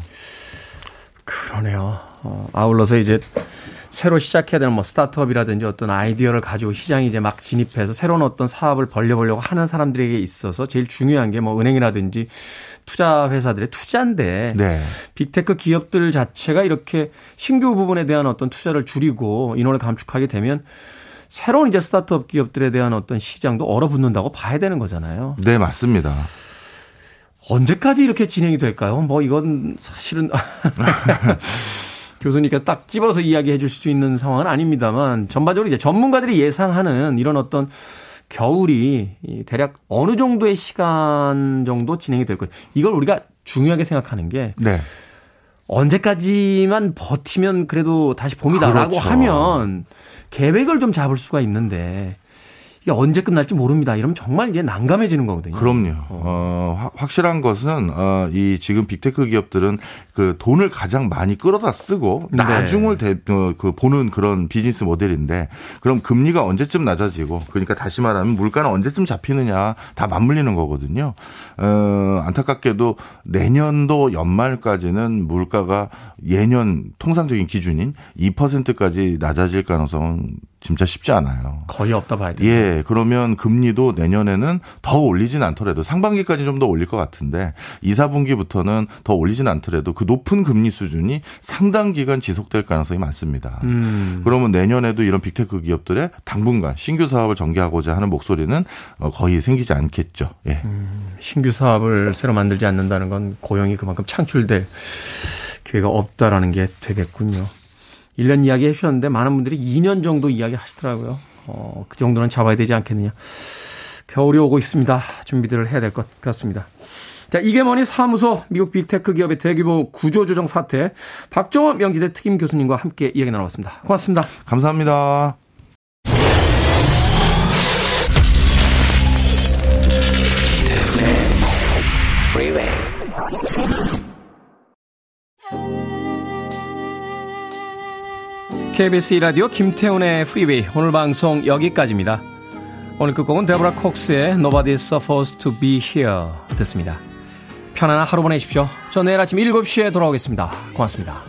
그러네요. 어, 아울러서 이제 새로 시작해야 되는 뭐 스타트업이라든지 어떤 아이디어를 가지고 시장에 이제 막 진입해서 새로운 어떤 사업을 벌려보려고 하는 사람들에게 있어서 제일 중요한 게 뭐 은행이라든지 투자 회사들의 투자인데 네. 빅테크 기업들 자체가 이렇게 신규 부분에 대한 어떤 투자를 줄이고 인원을 감축하게 되면 새로운 이제 스타트업 기업들에 대한 어떤 시장도 얼어붙는다고 봐야 되는 거잖아요. 네, 맞습니다. 언제까지 이렇게 진행이 될까요? 뭐 이건 사실은 교수님께서 딱 집어서 이야기해 주실 수 있는 상황은 아닙니다만 전반적으로 이제 전문가들이 예상하는 이런 어떤 겨울이 이 대략 어느 정도의 시간 정도 진행이 될 거예요. 이걸 우리가 중요하게 생각하는 게 네. 언제까지만 버티면 그래도 다시 봄이다라고 그렇죠. 하면 계획을 좀 잡을 수가 있는데 이게 언제 끝날지 모릅니다. 이러면 정말 이제 난감해지는 거거든요. 그럼요. 어, 확- 확실한 것은 어, 이 지금 빅테크 기업들은 그 돈을 가장 많이 끌어다 쓰고 네. 나중을 대, 어, 그 보는 그런 비즈니스 모델인데 그럼 금리가 언제쯤 낮아지고 그러니까 다시 말하면 물가는 언제쯤 잡히느냐 다 맞물리는 거거든요. 어, 안타깝게도 내년도 연말까지는 물가가 예년 통상적인 기준인 2%까지 낮아질 가능성은 진짜 쉽지 않아요. 거의 없다 봐야 돼요. 예, 그러면 금리도 내년에는 더 올리진 않더라도 상반기까지 좀 더 올릴 것 같은데 2, 4분기부터는 더 올리진 않더라도 그 높은 금리 수준이 상당 기간 지속될 가능성이 많습니다. 음. 그러면 내년에도 이런 빅테크 기업들의 당분간 신규 사업을 전개하고자 하는 목소리는 어, 거의 생기지 않겠죠. 예. 신규 사업을 새로 만들지 않는다는 건 고용이 그만큼 창출될 기회가 없다라는 게 되겠군요. 1년 이야기 해주셨는데 많은 분들이 2년 정도 이야기 하시더라고요. 어, 그 정도는 잡아야 되지 않겠느냐. 겨울이 오고 있습니다. 준비들을 해야 될 것 같습니다. 자, 이게 뭐니 사무소 미국 빅테크 기업의 대규모 구조조정 사태 박정원 명지대 특임 교수님과 함께 이야기 나눠봤습니다. 고맙습니다. 감사합니다. KBS 라디오 김태훈의 프리웨이 오늘 방송 여기까지입니다. 오늘 끝곡은 데보라 콕스의 Nobody Supposed to Be Here 듣습니다. 편안한 하루 보내십시오. 저 내일 아침 7시에 돌아오겠습니다. 고맙습니다.